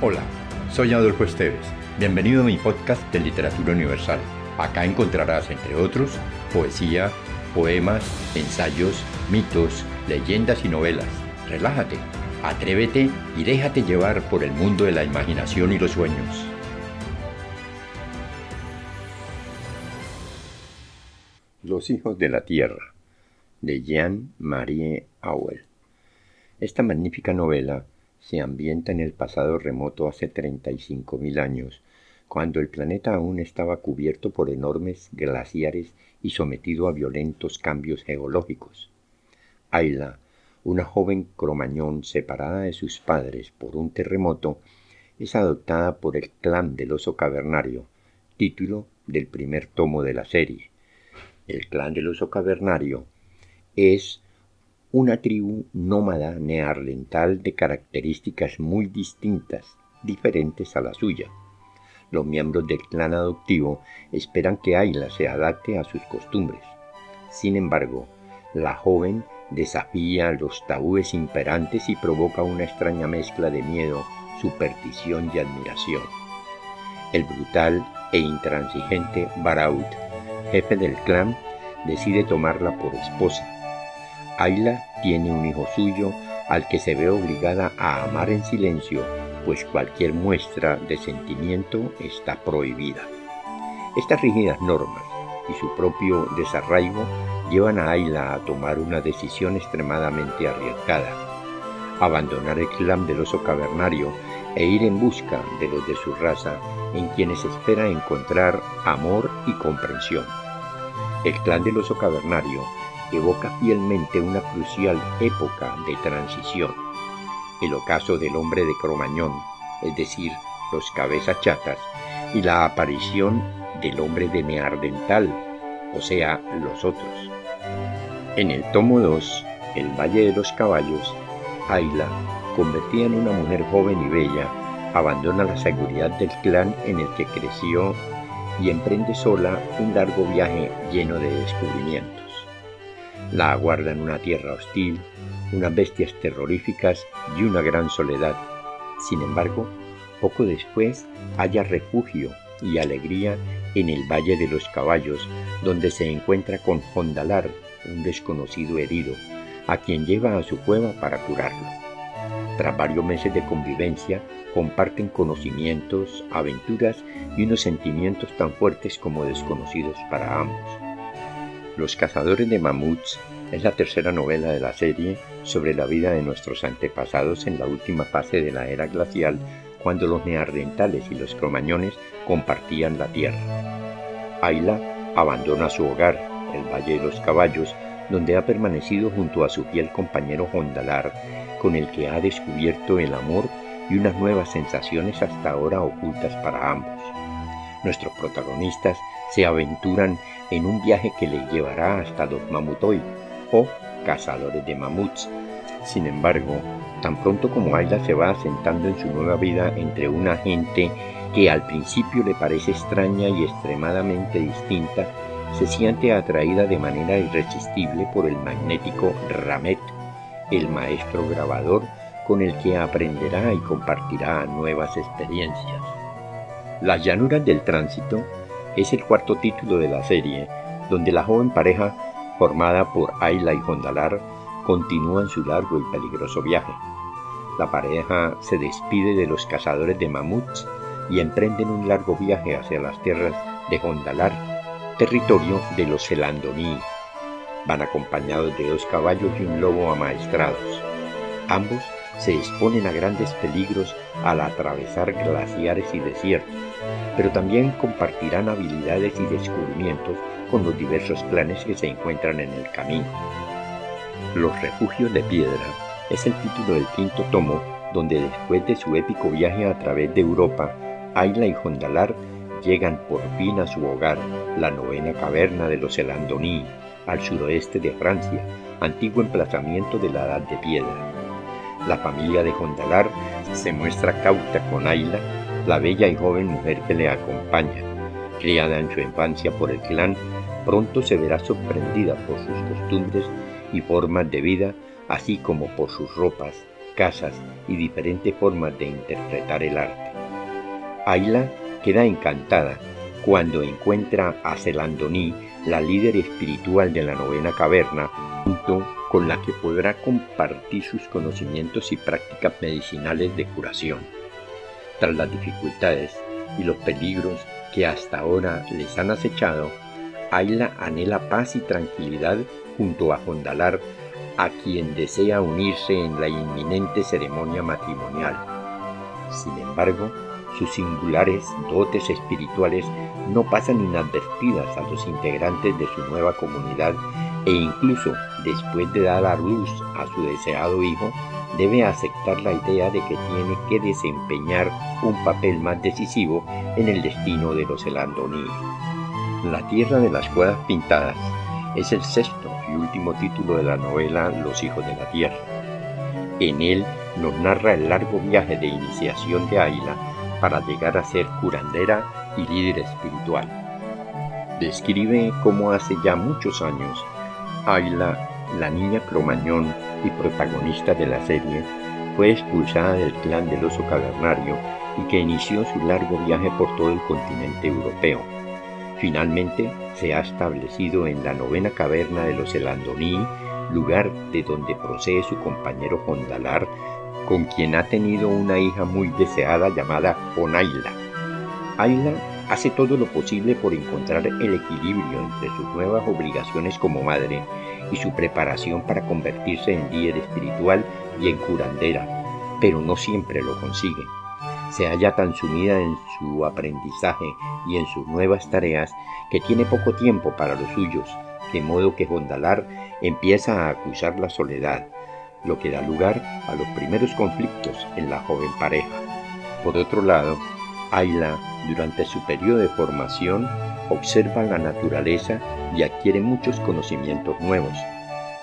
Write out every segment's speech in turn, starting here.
Hola, soy Adolfo Esteves. Bienvenido a mi podcast de Literatura Universal. Acá encontrarás, entre otros, poesía, poemas, ensayos, mitos, leyendas y novelas. Relájate, atrévete y déjate llevar por el mundo de la imaginación y los sueños. Los hijos de la tierra, de Jean-Marie Auel. Esta magnífica novela se ambienta en el pasado remoto hace 35.000 años, cuando el planeta aún estaba cubierto por enormes glaciares y sometido a violentos cambios geológicos. Ayla, una joven cromañón separada de sus padres por un terremoto, es adoptada por el clan del oso cavernario, título del primer tomo de la serie. El clan del oso cavernario es una tribu nómada neandertal de características muy distintas, diferentes a la suya. Los miembros del clan adoptivo esperan que Ayla se adapte a sus costumbres. Sin embargo, la joven desafía los tabúes imperantes y provoca una extraña mezcla de miedo, superstición y admiración. El brutal e intransigente Baraut, jefe del clan, decide tomarla por esposa Ayla tiene un hijo suyo al que se ve obligada a amar en silencio, pues cualquier muestra de sentimiento está prohibida. Estas rígidas normas y su propio desarraigo llevan a Ayla a tomar una decisión extremadamente arriesgada, abandonar el clan del oso cavernario e ir en busca de los de su raza en quienes espera encontrar amor y comprensión. El clan del oso cavernario evoca fielmente una crucial época de transición, el ocaso del hombre de Cromañón, es decir, los cabezas chatas, y la aparición del hombre de Neardental, o sea, los otros. En el tomo 2, El Valle de los Caballos, Ayla, convertida en una mujer joven y bella, abandona la seguridad del clan en el que creció y emprende sola un largo viaje lleno de descubrimientos. La aguarda en una tierra hostil, unas bestias terroríficas y una gran soledad. Sin embargo, poco después halla refugio y alegría en el Valle de los Caballos, donde se encuentra con Hondalar, un desconocido herido, a quien lleva a su cueva para curarlo. Tras varios meses de convivencia, comparten conocimientos, aventuras y unos sentimientos tan fuertes como desconocidos para ambos. Los cazadores de mamuts es la tercera novela de la serie sobre la vida de nuestros antepasados en la última fase de la era glacial, cuando los neandertales y los cromañones compartían la tierra. Ayla abandona su hogar, el Valle de los Caballos, donde ha permanecido junto a su fiel compañero Hondalar, con el que ha descubierto el amor y unas nuevas sensaciones hasta ahora ocultas para ambos. Nuestros protagonistas se aventuran en un viaje que les llevará hasta los Mamutoy o cazadores de mamuts. Sin embargo, tan pronto como Ayla se va asentando en su nueva vida entre una gente que al principio le parece extraña y extremadamente distinta, se siente atraída de manera irresistible por el magnético Ramet, el maestro grabador con el que aprenderá y compartirá nuevas experiencias. Las llanuras del tránsito es el cuarto título de la serie, donde la joven pareja, formada por Ayla y Hondalar, continúa en su largo y peligroso viaje. La pareja se despide de los cazadores de mamuts y emprenden un largo viaje hacia las tierras de Hondalar, territorio de los Celandoní. Van acompañados de dos caballos y un lobo amaestrados. Ambos se exponen a grandes peligros al atravesar glaciares y desiertos, pero también compartirán habilidades y descubrimientos con los diversos planes que se encuentran en el camino. Los refugios de piedra es el título del quinto tomo donde después de su épico viaje a través de Europa, Ayla y Hondalar llegan por fin a su hogar, la novena caverna de los Elandoní, al suroeste de Francia, antiguo emplazamiento de la Edad de Piedra. La familia de Hondalar se muestra cauta con Ayla, la bella y joven mujer que le acompaña. Criada en su infancia por el clan, pronto se verá sorprendida por sus costumbres y formas de vida, así como por sus ropas, casas y diferentes formas de interpretar el arte. Ayla queda encantada cuando encuentra a Celandoní, la líder espiritual de la novena caverna, junto con la que podrá compartir sus conocimientos y prácticas medicinales de curación. Tras las dificultades y los peligros que hasta ahora les han acechado, Ayla anhela paz y tranquilidad junto a Jondalar, a quien desea unirse en la inminente ceremonia matrimonial. Sin embargo, sus singulares dotes espirituales no pasan inadvertidas a los integrantes de su nueva comunidad e incluso después de dar a luz a su deseado hijo, debe aceptar la idea de que tiene que desempeñar un papel más decisivo en el destino de los Elandoní. La Tierra de las Cuevas Pintadas es el sexto y último título de la novela Los Hijos de la Tierra. En él nos narra el largo viaje de iniciación de Ayla para llegar a ser curandera y líder espiritual. Describe cómo hace ya muchos años Ayla, la niña cromañón y protagonista de la serie, fue expulsada del clan del oso cavernario y que inició su largo viaje por todo el continente europeo. Finalmente se ha establecido en la novena caverna de los Elandoní, lugar de donde procede su compañero Jondalar, con quien ha tenido una hija muy deseada llamada Onaila. Ayla hace todo lo posible por encontrar el equilibrio entre sus nuevas obligaciones como madre y su preparación para convertirse en líder espiritual y en curandera, pero no siempre lo consigue. Se halla tan sumida en su aprendizaje y en sus nuevas tareas que tiene poco tiempo para los suyos, de modo que Jondalar empieza a acusar la soledad, lo que da lugar a los primeros conflictos en la joven pareja. Por otro lado, Ayla, durante su periodo de formación, observa la naturaleza y adquiere muchos conocimientos nuevos.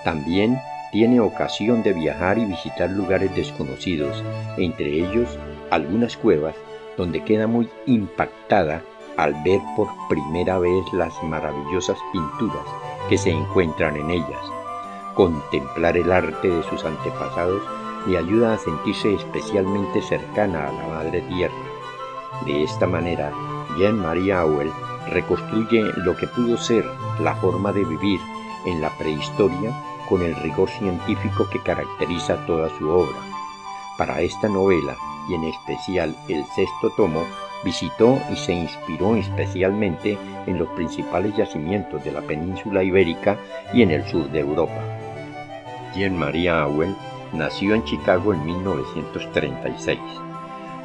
También tiene ocasión de viajar y visitar lugares desconocidos, entre ellos algunas cuevas, donde queda muy impactada al ver por primera vez las maravillosas pinturas que se encuentran en ellas. Contemplar el arte de sus antepasados le ayuda a sentirse especialmente cercana a la Madre Tierra. De esta manera, Jean Maria Auel reconstruye lo que pudo ser la forma de vivir en la prehistoria con el rigor científico que caracteriza toda su obra. Para esta novela, y en especial el sexto tomo, visitó y se inspiró especialmente en los principales yacimientos de la península ibérica y en el sur de Europa. Jean Maria Auel nació en Chicago en 1936.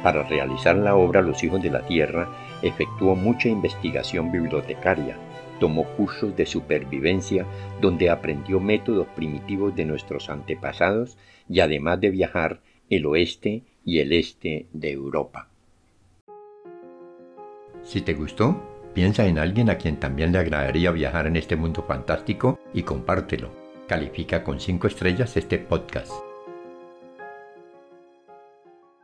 Para realizar la obra Los Hijos de la Tierra, efectuó mucha investigación bibliotecaria, tomó cursos de supervivencia donde aprendió métodos primitivos de nuestros antepasados y además de viajar el oeste y el este de Europa. Si te gustó, piensa en alguien a quien también le agradaría viajar en este mundo fantástico y compártelo. Califica con 5 estrellas este podcast.